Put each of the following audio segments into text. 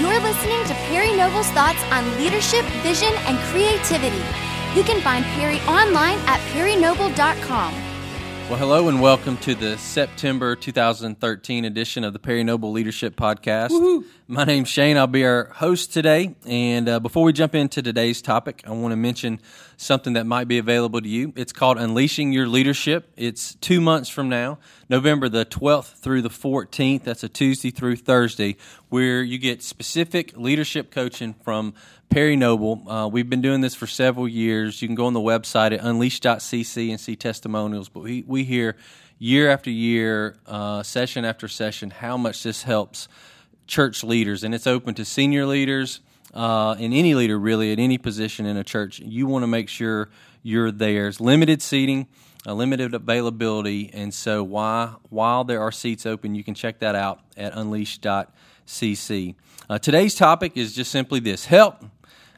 You're listening to Perry Noble's thoughts on leadership, vision, and creativity. You can find Perry online at perrynoble.com. Well, hello and welcome to the September 2013 edition of the Perry Noble Leadership Podcast. Woo-hoo. My name's Shane. I'll be our host today. And uh, before we jump into today's topic, I want to mention something that might be available to you. It's called Unleashing Your Leadership. It's two months from now, November the 12th through the 14th. That's a Tuesday through Thursday, where you get specific leadership coaching from Perry Noble. Uh, we've been doing this for several years. You can go on the website at unleash.cc and see testimonials. But we, we hear year after year, uh, session after session, how much this helps church leaders, and it's open to senior leaders uh, and any leader really at any position in a church. You want to make sure you're there. It's limited seating, a limited availability, and so why, while there are seats open, you can check that out at unleash.cc. Uh, today's topic is just simply this: help.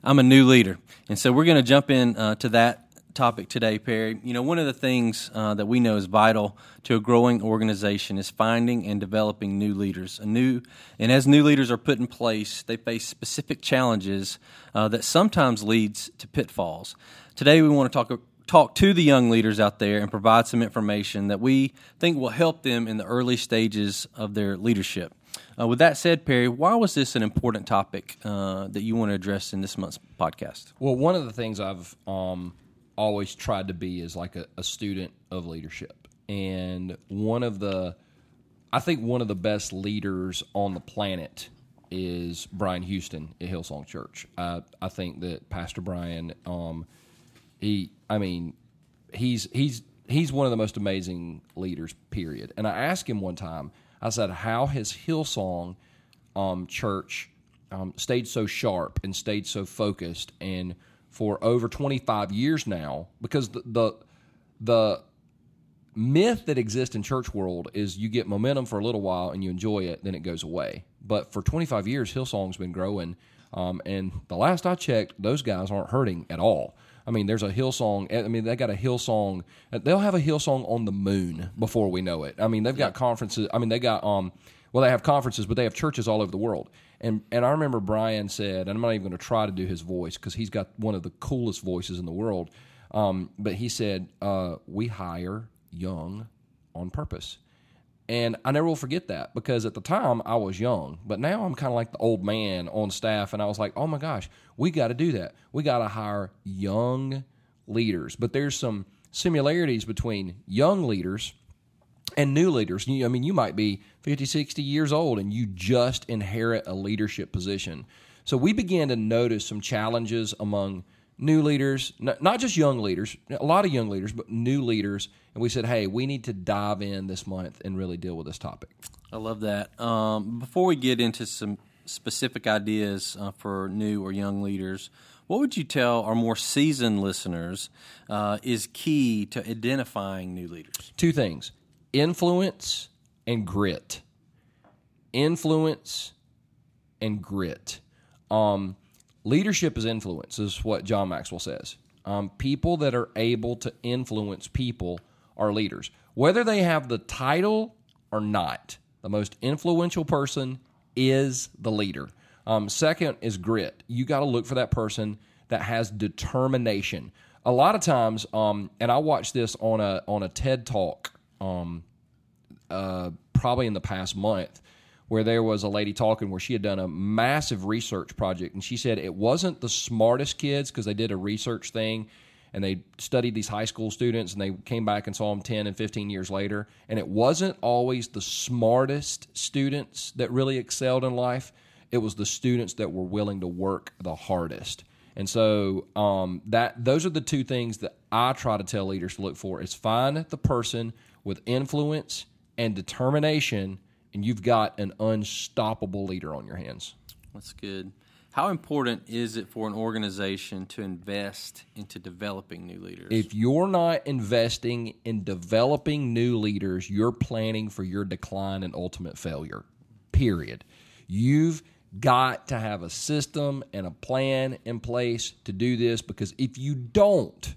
I'm a new leader, and so we're going to jump in uh, to that topic today, Perry. You know, one of the things uh, that we know is vital to a growing organization is finding and developing new leaders. A new, and as new leaders are put in place, they face specific challenges uh, that sometimes leads to pitfalls. Today, we want to talk talk to the young leaders out there and provide some information that we think will help them in the early stages of their leadership. Uh, with that said, Perry, why was this an important topic uh, that you want to address in this month's podcast? Well, one of the things I've um, always tried to be is like a, a student of leadership. And one of the, I think one of the best leaders on the planet is Brian Houston at Hillsong Church. I, I think that Pastor Brian, um, he, I mean, he's he's he's one of the most amazing leaders. Period. And I asked him one time. I said, "How has Hillsong um, Church um, stayed so sharp and stayed so focused and?" for over 25 years now because the, the, the myth that exists in church world is you get momentum for a little while and you enjoy it, then it goes away. But for 25 years, Hillsong's been growing, um, and the last I checked, those guys aren't hurting at all. I mean, there's a Hillsong. I mean, they got a Hillsong. They'll have a Hillsong on the moon before we know it. I mean, they've got conferences. I mean, they got um, well, they have conferences, but they have churches all over the world. And and I remember Brian said, and I'm not even going to try to do his voice because he's got one of the coolest voices in the world. Um, but he said, uh, "We hire young on purpose." And I never will forget that because at the time I was young, but now I'm kind of like the old man on staff. And I was like, oh my gosh, we got to do that. We got to hire young leaders. But there's some similarities between young leaders and new leaders. I mean, you might be 50, 60 years old and you just inherit a leadership position. So we began to notice some challenges among new leaders, not just young leaders, a lot of young leaders, but new leaders. And we said, hey, we need to dive in this month and really deal with this topic. I love that. Um, before we get into some specific ideas uh, for new or young leaders, what would you tell our more seasoned listeners uh, is key to identifying new leaders? Two things influence and grit. Influence and grit. Um, leadership is influence, is what John Maxwell says. Um, people that are able to influence people are leaders, whether they have the title or not. The most influential person is the leader. Um, second is grit. You got to look for that person that has determination. A lot of times, um, and I watched this on a on a TED talk um, uh, probably in the past month where there was a lady talking where she had done a massive research project and she said it wasn't the smartest kids because they did a research thing and they studied these high school students and they came back and saw them 10 and 15 years later and it wasn't always the smartest students that really excelled in life. It was the students that were willing to work the hardest. And so um, that those are the two things that i try to tell leaders to look for is find the person with influence and determination, and you've got an unstoppable leader on your hands. That's good. How important is it for an organization to invest into developing new leaders? If you're not investing in developing new leaders, you're planning for your decline and ultimate failure. Period. You've got to have a system and a plan in place to do this because if you don't,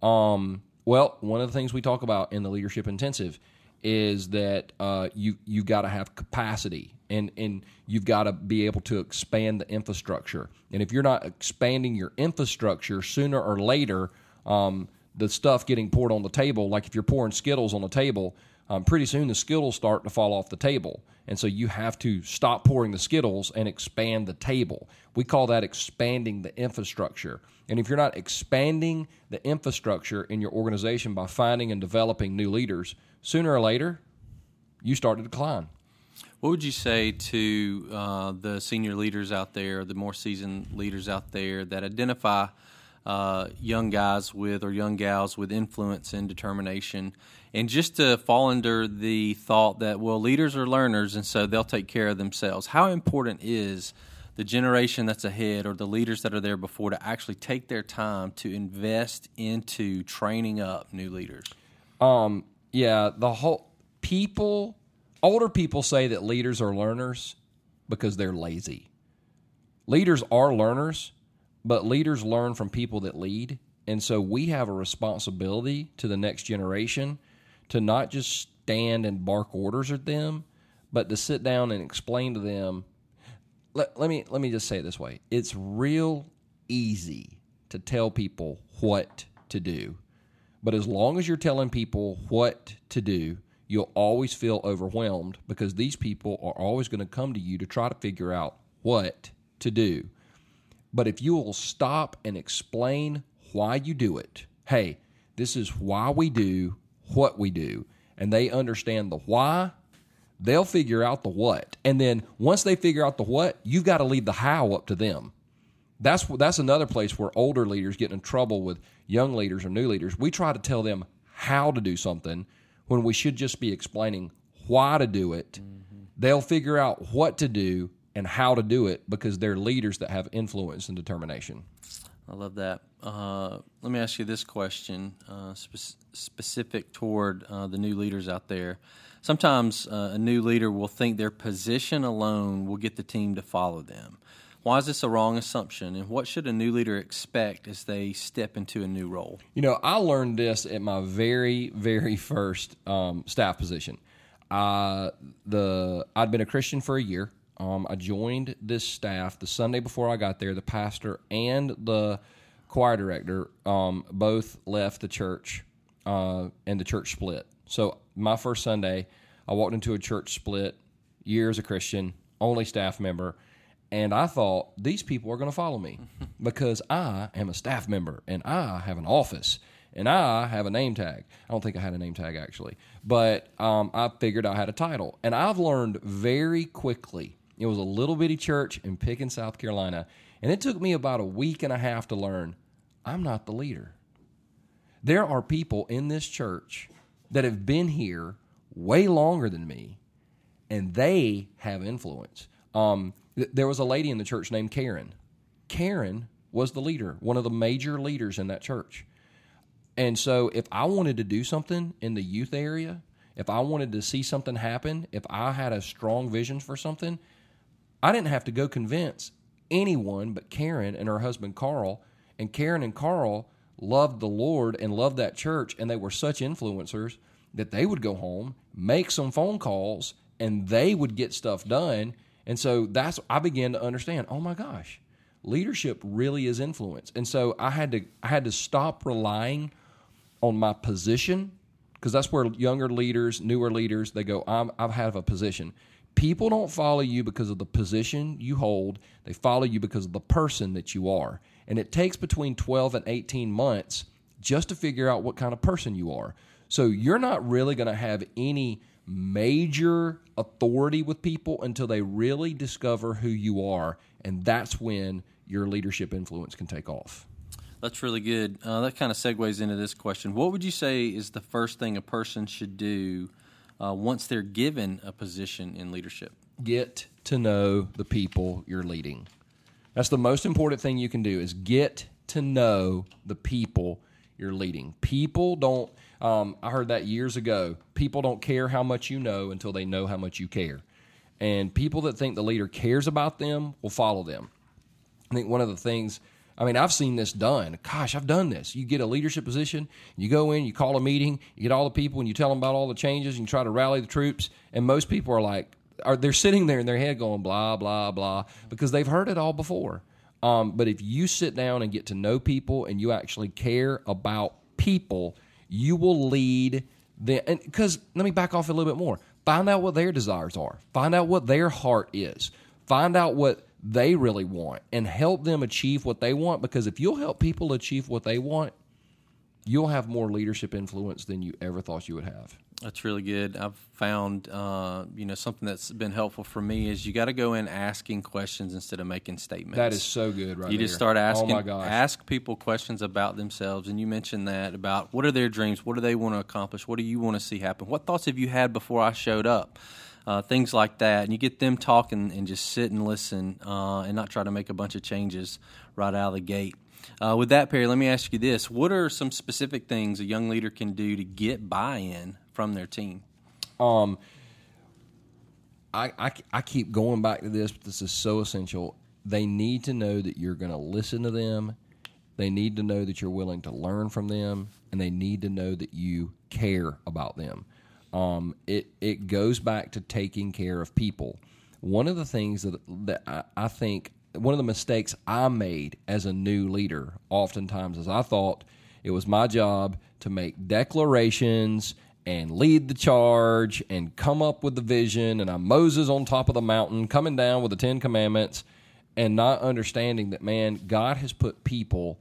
um, well, one of the things we talk about in the leadership intensive is that uh, you you got to have capacity. and and you've got to be able to expand the infrastructure. And if you're not expanding your infrastructure sooner or later, um, the stuff getting poured on the table, like if you're pouring Skittles on the table, um, pretty soon the Skittles start to fall off the table. And so you have to stop pouring the Skittles and expand the table. We call that expanding the infrastructure. And if you're not expanding the infrastructure in your organization by finding and developing new leaders, sooner or later, you start to decline. What would you say to uh, the senior leaders out there, the more seasoned leaders out there that identify uh, young guys with or young gals with influence and determination, and just to fall under the thought that well, leaders are learners, and so they'll take care of themselves. How important is the generation that's ahead or the leaders that are there before to actually take their time to invest into training up new leaders? Um, yeah, the whole people, older people say that leaders are learners because they're lazy. Leaders are learners, but leaders learn from people that lead. And so we have a responsibility to the next generation to not just stand and bark orders at them, but to sit down and explain to them. Let, let me let me just say it this way. It's real easy to tell people what to do. But as long as you're telling people what to do, you'll always feel overwhelmed because these people are always going to come to you to try to figure out what to do. But if you will stop and explain why you do it, hey, this is why we do what we do, and they understand the why, they'll figure out the what. And then once they figure out the what, you've got to leave the how up to them. That's that's another place where older leaders get in trouble with young leaders or new leaders. We try to tell them how to do something when we should just be explaining why to do it. Mm-hmm. They'll figure out what to do and how to do it because they're leaders that have influence and determination. I love that. Uh, let me ask you this question, uh, spe- specific toward uh, the new leaders out there. Sometimes uh, a new leader will think their position alone will get the team to follow them. Why is this a wrong assumption, and what should a new leader expect as they step into a new role? You know, I learned this at my very, very first um, staff position. Uh, the I'd been a Christian for a year. Um, I joined this staff the Sunday before I got there. The pastor and the choir director um, both left the church, uh, and the church split. So my first Sunday, I walked into a church split. Year as a Christian, only staff member and I thought these people are going to follow me because I am a staff member and I have an office and I have a name tag. I don't think I had a name tag actually, but um, I figured I had a title. And I've learned very quickly. It was a little bitty church in Pickens, South Carolina, and it took me about a week and a half to learn I'm not the leader. There are people in this church that have been here way longer than me, and they have influence. Um, there was a lady in the church named Karen. Karen was the leader, one of the major leaders in that church. And so if I wanted to do something in the youth area, if I wanted to see something happen, if I had a strong vision for something, I didn't have to go convince anyone but Karen and her husband Carl. And Karen and Carl loved the Lord and loved that church, and they were such influencers that they would go home, make some phone calls, and they would get stuff done. And so that's I began to understand, oh my gosh, leadership really is influence. And so I had to I had to stop relying on my position because that's where younger leaders, newer leaders, they go, I'm, I have a position. People don't follow you because of the position you hold. They follow you because of the person that you are. And it takes between 12 and 18 months just to figure out what kind of person you are. So you're not really going to have any major authority with people until they really discover who you are. And that's when your leadership influence can take off. That's really good. Uh, that kind of segues into this question. What would you say is the first thing a person should do uh, once they're given a position in leadership? Get to know the people you're leading. That's the most important thing you can do is get to know the people you're leading. People don't um, I heard that years ago. People don't care how much you know until they know how much you care. And people that think the leader cares about them will follow them. I think one of the things, I mean, I've seen this done. Gosh, I've done this. You get a leadership position, you go in, you call a meeting, you get all the people, and you tell them about all the changes, and you try to rally the troops. And most people are like, are they're sitting there in their head going blah blah blah because they've heard it all before. Um, but if you sit down and get to know people and you actually care about people, you will lead them. Because let me back off a little bit more. Find out what their desires are. Find out what their heart is. Find out what they really want and help them achieve what they want. Because if you'll help people achieve what they want, you'll have more leadership influence than you ever thought you would have. That's really good. I've found, uh, you know, something that's been helpful for me is you got to go in asking questions instead of making statements. That is so good, right? You there. just start asking, Oh my gosh! ask people questions about themselves, and you mentioned that about what are their dreams, what do they want to accomplish, what do you want to see happen, what thoughts have you had before I showed up, uh, things like that, and you get them talking and just sit and listen, uh, and not try to make a bunch of changes right out of the gate. Uh, with that, Perry, let me ask you this: What are some specific things a young leader can do to get buy-in from their team? Um, I, I, I keep going back to this, but this is so essential. They need to know that you're going to listen to them. They need to know that you're willing to learn from them, and they need to know that you care about them. Um, it it goes back to taking care of people. One of the things that that I, I think one of the mistakes I made as a new leader, oftentimes, is I thought it was my job to make declarations and lead the charge and come up with the vision. And I'm Moses on top of the mountain coming down with the Ten Commandments and not understanding that, man, God has put people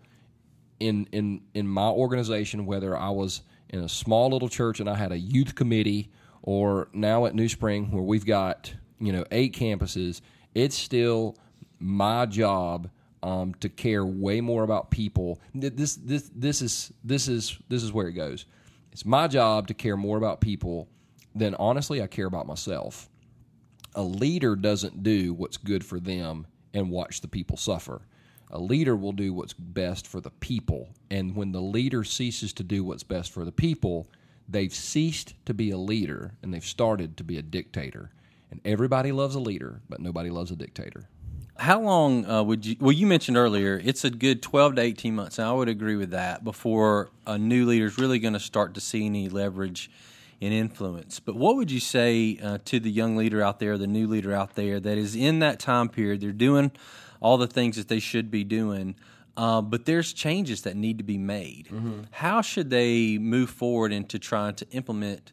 in, in, in my organization, whether I was in a small little church and I had a youth committee or now at NewSpring where we've got, you know, eight campuses, it's still my job um, to care way more about people. This this this is this is this is where it goes. It's my job to care more about people than honestly I care about myself. A leader doesn't do what's good for them and watch the people suffer. A leader will do what's best for the people. And when the leader ceases to do what's best for the people, they've ceased to be a leader and they've started to be a dictator. And everybody loves a leader, but nobody loves a dictator. How long uh, would you? Well, you mentioned earlier it's a good twelve to eighteen months, and I would agree with that before a new leader is really going to start to see any leverage and influence. But what would you say uh, to the young leader out there, the new leader out there that is in that time period? They're doing all the things that they should be doing, uh, but there's changes that need to be made. How should they move forward into trying to implement?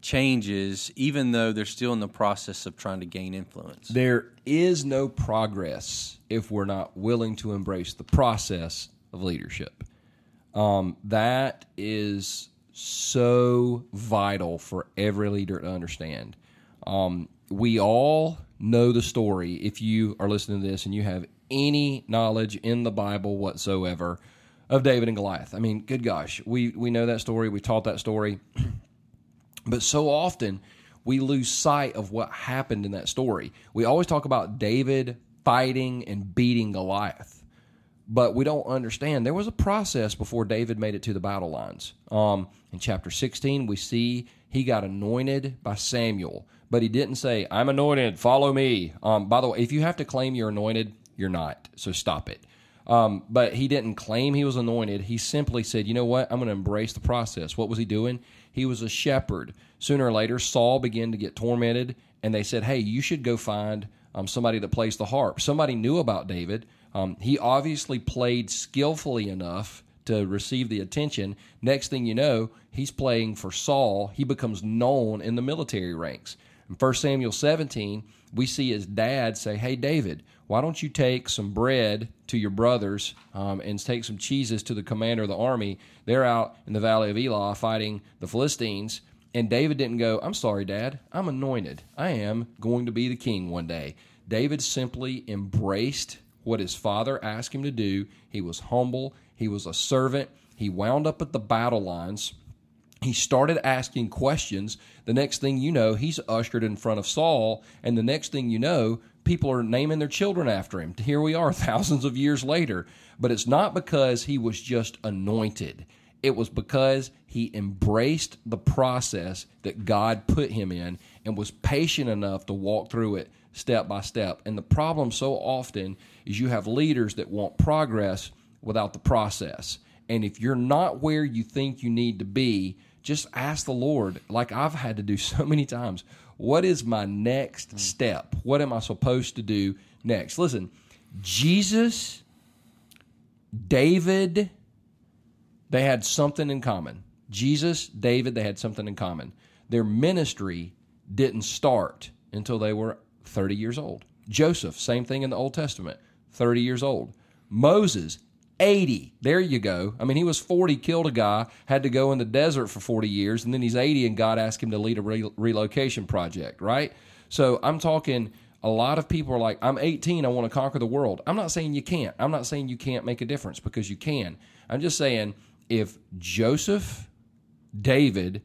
changes even though they're still in the process of trying to gain influence There is no progress if we're not willing to embrace the process of leadership. Um, that is so vital for every leader to understand. Um, we all know the story. If you are listening to this and you have any knowledge in the Bible whatsoever of David and Goliath, I mean, good gosh, we we know that story. We taught that story. But so often we lose sight of what happened in that story. We always talk about David fighting and beating Goliath, but we don't understand there was a process before David made it to the battle lines. Um, in chapter 16, we see he got anointed by Samuel, but he didn't say, I'm anointed, follow me. Um, by the way, if you have to claim you're anointed, you're not, so stop it. Um, but he didn't claim he was anointed. He simply said, you know what? I'm going to embrace the process. What was he doing? He was a shepherd. Sooner or later, Saul began to get tormented, and they said, hey, you should go find um, somebody that plays the harp. Somebody knew about David. Um, he obviously played skillfully enough to receive the attention. Next thing you know, he's playing for Saul. He becomes known in the military ranks. In 1 Samuel 17, we see his dad say, Hey, David, why don't you take some bread to your brothers um, and take some cheeses to the commander of the army? They're out in the valley of Elah fighting the Philistines. And David didn't go, I'm sorry, Dad, I'm anointed. I am going to be the king one day. David simply embraced what his father asked him to do. He was humble, he was a servant. He wound up at the battle lines. He started asking questions. The next thing you know, he's ushered in front of Saul. And the next thing you know, people are naming their children after him. Here we are, thousands of years later. But it's not because he was just anointed, it was because he embraced the process that God put him in and was patient enough to walk through it step by step. And the problem so often is you have leaders that want progress without the process. And if you're not where you think you need to be, just ask the Lord, like I've had to do so many times, What is my next mm. step? What am I supposed to do next? Listen, Jesus, David, they had something in common. Jesus, David, they had something in common. Their ministry didn't start until they were 30 years old. Joseph, same thing in the Old Testament, 30 years old. Moses, 80. There you go. I mean, he was 40, killed a guy, had to go in the desert for 40 years, and then he's 80 and God asked him to lead a re- relocation project, right? So I'm talking a lot of people are like, I'm 18, I want to conquer the world. I'm not saying you can't. I'm not saying you can't make a difference because you can. I'm just saying if Joseph, David,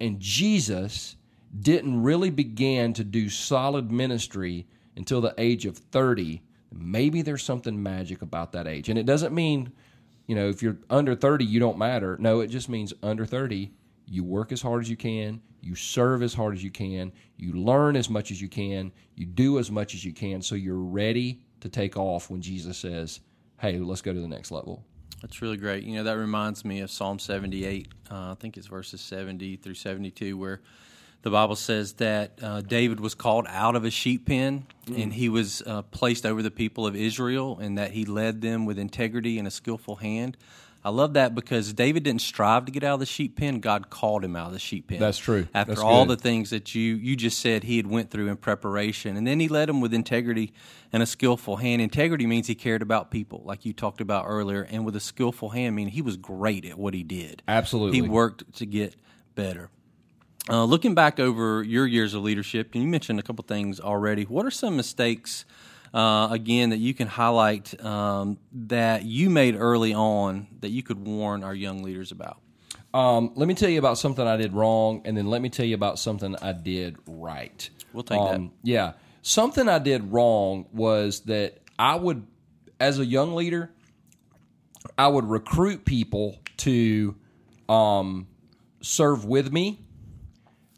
and Jesus didn't really begin to do solid ministry until the age of 30, maybe there's something magic about that age. And it doesn't mean, you know, if you're under 30, you don't matter. No, it just means under 30, you work as hard as you can, you serve as hard as you can, you learn as much as you can, you do as much as you can, so you're ready to take off when Jesus says, hey, let's go to the next level. That's really great. You know, that reminds me of Psalm 78. Uh, I think it's verses 70 through 72, where the Bible says that uh, David was called out of a sheep pen mm. and he was uh, placed over the people of Israel and that he led them with integrity and a skillful hand. I love that because David didn't strive to get out of the sheep pen. God called him out of the sheep pen. That's true. After That's all good. the things that you you just said he had went through in preparation, and then he led them with integrity and a skillful hand. Integrity means he cared about people, like you talked about earlier, and with a skillful hand, I mean he was great at what he did. Absolutely, he worked to get better. Uh, looking back over your years of leadership, and you mentioned a couple things already. What are some mistakes, uh, again, that you can highlight um, that you made early on that you could warn our young leaders about? Um, let me tell you about something I did wrong, and then let me tell you about something I did right. We'll take um, that. Yeah. Something I did wrong was that I would, as a young leader, I would recruit people to um, serve with me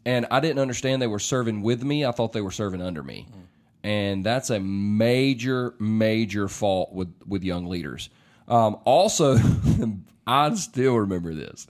and I didn't understand they were serving with me. I thought they were serving under me, mm. and that's a major, major fault with with young leaders. Um, also, I still remember this.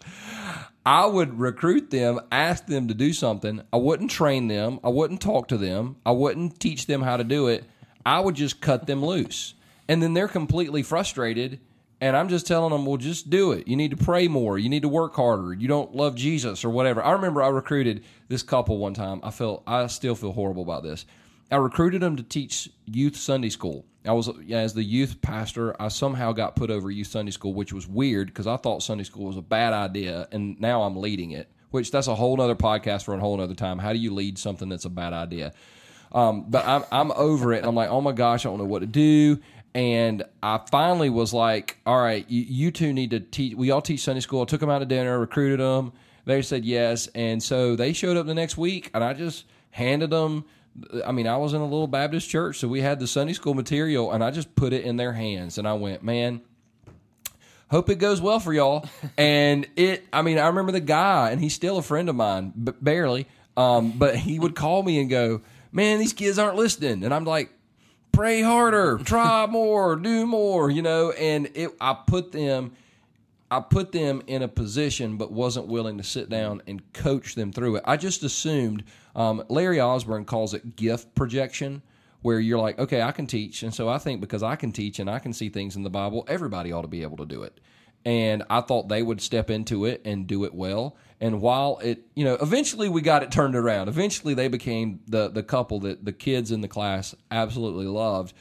I would recruit them, ask them to do something. I wouldn't train them. I wouldn't talk to them. I wouldn't teach them how to do it. I would just cut them loose. And then they're completely frustrated and I'm just telling them, well, just do it. You need to pray more. You need to work harder. You don't love Jesus or whatever. I remember I recruited this couple one time. I felt I still feel horrible about this. I recruited them to teach youth Sunday school. I was as the youth pastor. I somehow got put over youth Sunday school, which was weird because I thought Sunday school was a bad idea, and now I'm leading it. Which that's a whole other podcast for a whole other time. How do you lead something that's a bad idea? Um, but I'm I'm over it. I'm like, oh my gosh, I don't know what to do. And I finally was like, all right, you, you two need to teach. We all teach Sunday school. I took them out to dinner, recruited them. They said yes. And so they showed up the next week, and I just handed them. I mean, I was in a little Baptist church, so we had the Sunday school material, and I just put it in their hands. And I went, man, hope it goes well for y'all. and it, I mean, I remember the guy, and he's still a friend of mine, but barely. Um, but he would call me and go, man, these kids aren't listening. And I'm like, pray harder, try more, do more, you know, and it I put them I put them in a position but wasn't willing to sit down and coach them through it. I just assumed um, Larry Osborne calls it gift projection where you're like, okay, I can teach. And so I think because I can teach and I can see things in the Bible, everybody ought to be able to do it. And I thought they would step into it and do it well. And while it, you know, eventually we got it turned around. Eventually they became the the couple that the kids in the class absolutely loved.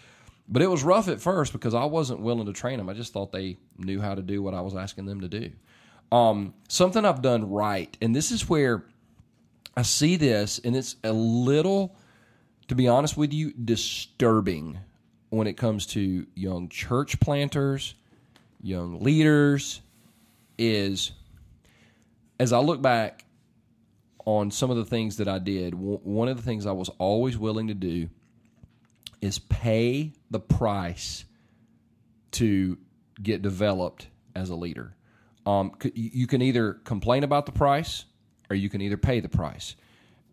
But it was rough at first because I wasn't willing to train them. I just thought they knew how to do what I was asking them to do. Um, something I've done right, and this is where I see this, and it's a little, to be honest with you, disturbing when it comes to young church planters, young leaders, is as I look back on some of the things that I did, one of the things I was always willing to do is pay the price to get developed as a leader. Um, you can either complain about the price or you can either pay the price.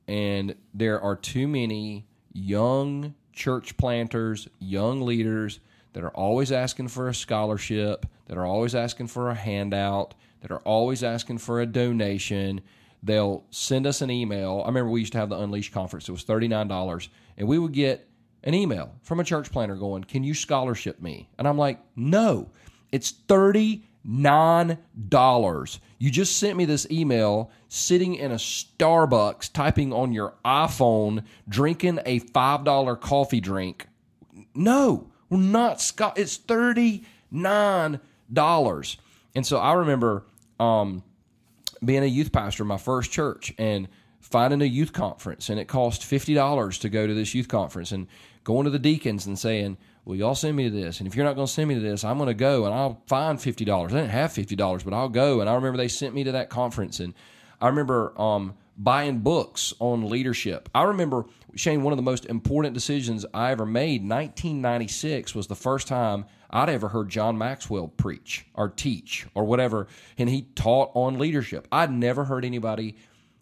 And there are too many young church planters, young leaders that are always asking for a scholarship, that are always asking for a handout, that are always asking for a donation, they'll send us an email. I remember we used to have the Unleash conference. It was thirty nine dollars, and we would get an email from a church planter going, "Can you scholarship me?" And I'm like, "No, it's thirty nine dollars. You just sent me this email sitting in a Starbucks, typing on your iPhone, drinking a five dollar coffee drink. No, we're not Scott. It's thirty nine dollars." And so I remember um, being a youth pastor in my first church and finding a youth conference, and it cost fifty dollars to go to this youth conference, and going to the deacons and saying, "Well, y'all send me to this, and if you're not going to send me to this, I'm going to go and I'll find fifty dollars. I didn't have fifty dollars, but I'll go." And I remember they sent me to that conference, and I remember um, buying books on leadership. I remember Shane, one of the most important decisions I ever made. 1996 was the first time I'd ever heard John Maxwell preach or teach or whatever, and he taught on leadership. I'd never heard anybody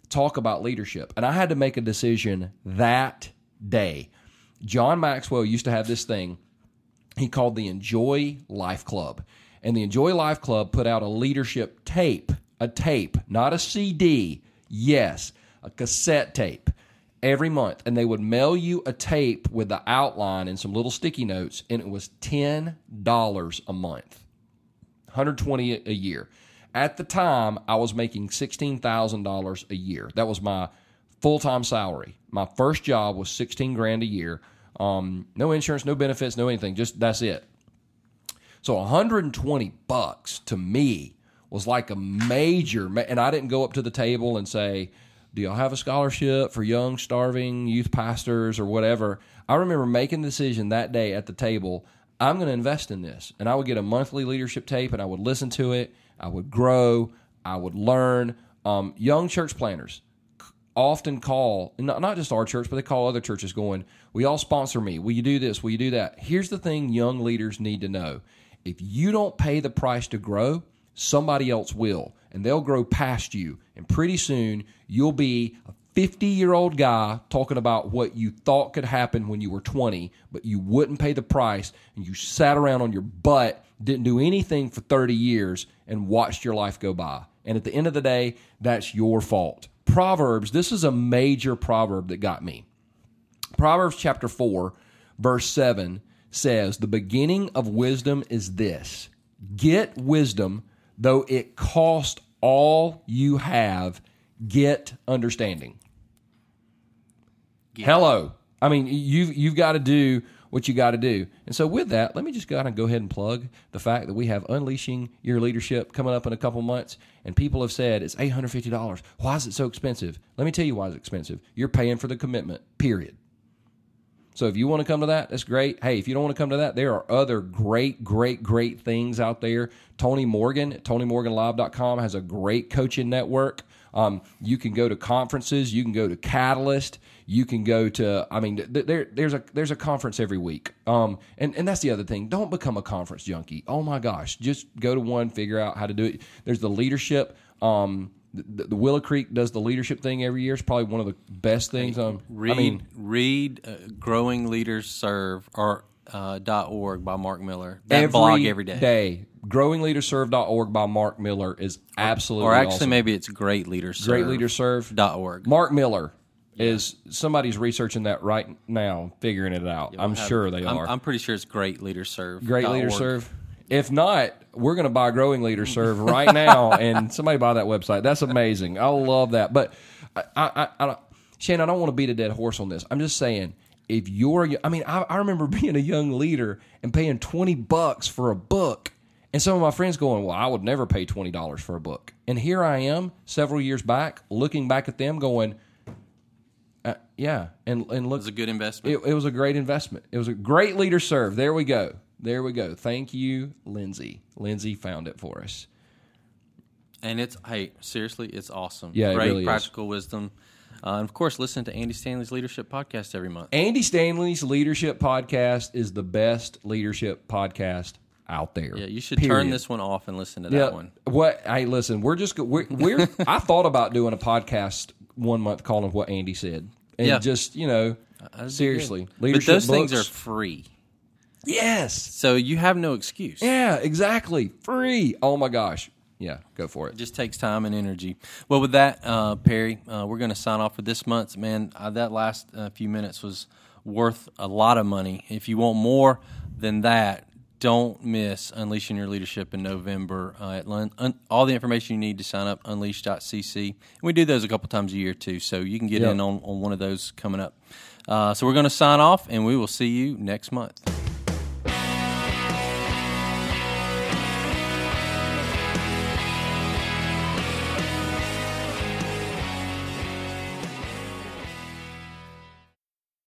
talk about leadership, and I had to make a decision that day. John Maxwell used to have this thing he called the INJOY Life Club. And the INJOY Life Club put out a leadership tape, a tape, not a CD, yes, a cassette tape every month. And they would mail you a tape with the outline and some little sticky notes, and it was $10 a month, 120 a year. At the time, I was making $16,000 a year. That was my full time salary. My first job was 16 grand a year. Um, no insurance, no benefits, no anything. Just that's it. So 120 bucks to me was like a major, and I didn't go up to the table and say, "Do y'all have a scholarship for young starving youth pastors or whatever?" I remember making the decision that day at the table. I'm going to invest in this, and I would get a monthly leadership tape, and I would listen to it. I would grow. I would learn. Um, young church planters often call not, not just our church but they call other churches going we all sponsor me will you do this will you do that here's the thing young leaders need to know if you don't pay the price to grow somebody else will and they'll grow past you. And pretty soon you'll be a 50 year old guy talking about what you thought could happen when you were 20 but you wouldn't pay the price and you sat around on your butt didn't do anything for 30 years and watched your life go by. And at the end of the day that's your fault. Proverbs, this is a major proverb that got me. Proverbs chapter 4, verse 7 says, The beginning of wisdom is this. Get wisdom, though it cost all you have, get understanding. Get Hello. I mean, you've, you've got to do what you got to do. And so, with that, let me just kind of go ahead and plug the fact that we have Unleashing Your Leadership coming up in a couple months. And people have said it's $850. Why is it so expensive? Let me tell you why it's expensive. You're paying for the commitment, period. So if you want to come to that, that's great. Hey, if you don't want to come to that, there are other great, great, great things out there. Tony Morgan at TonyMorganLive.com has a great coaching network. Um, you can go to conferences. You can go to Catalyst. You can go to. I mean, there, there's a there's a conference every week. Um, and and that's the other thing. Don't become a conference junkie. Oh my gosh, just go to one, figure out how to do it. There's the leadership. Um, the, the Willow Creek does the leadership thing every year. It's probably one of the best things. Um, read, I mean, read uh, "Growing Leaders Serve" or uh, .org by Mark Miller. That every blog every day. day. GrowingLeadersServe.org by Mark Miller is absolutely Or actually, awesome. maybe it's Great Leaders Great Leaders Serve.org. Mark Miller is somebody's researching that right now, figuring it out. I'm have, sure they I'm, are. I'm pretty sure it's Great Leaders Serve. Great Leaders Serve. If not, we're going to buy Growing leader Serve right now, and somebody buy that website. That's amazing. I love that. But I, I, I, Shane, I don't want to beat a dead horse on this. I'm just saying if you're, I mean, I, I remember being a young leader and paying 20 bucks for a book and some of my friends going, Well, I would never pay $20 for a book. And here I am several years back, looking back at them going, uh, Yeah. And, and look, it was a good investment. It, it was a great investment. It was a great leader serve. There we go. There we go. Thank you, Lindsay. Lindsay found it for us. And it's, hey, seriously, it's awesome. Yeah, great really practical is. wisdom. Uh, and of course, listen to Andy Stanley's Leadership Podcast every month. Andy Stanley's Leadership Podcast is the best leadership podcast out there. Yeah, you should period. turn this one off and listen to that one. What? Hey, listen, we're just we're, we're I thought about doing a podcast one month calling what Andy said, and yeah. just you know, seriously, leadership. But those books, things are free. Yes. So you have no excuse. Yeah, exactly. Free. Oh my gosh. yeah, go for it. It just takes time and energy. Well, with that, uh, Perry, uh, we're going to sign off for this month. Man, uh, that last uh, few minutes was worth a lot of money. If you want more than that, don't miss Unleashing Your Leadership in November. Uh, at un- un- all the information you need to sign up, unleash.cc. And we do those a couple times a year too, so you can get Yep. in on, on one of those coming up. Uh, so we're going to sign off, and we will see you next month.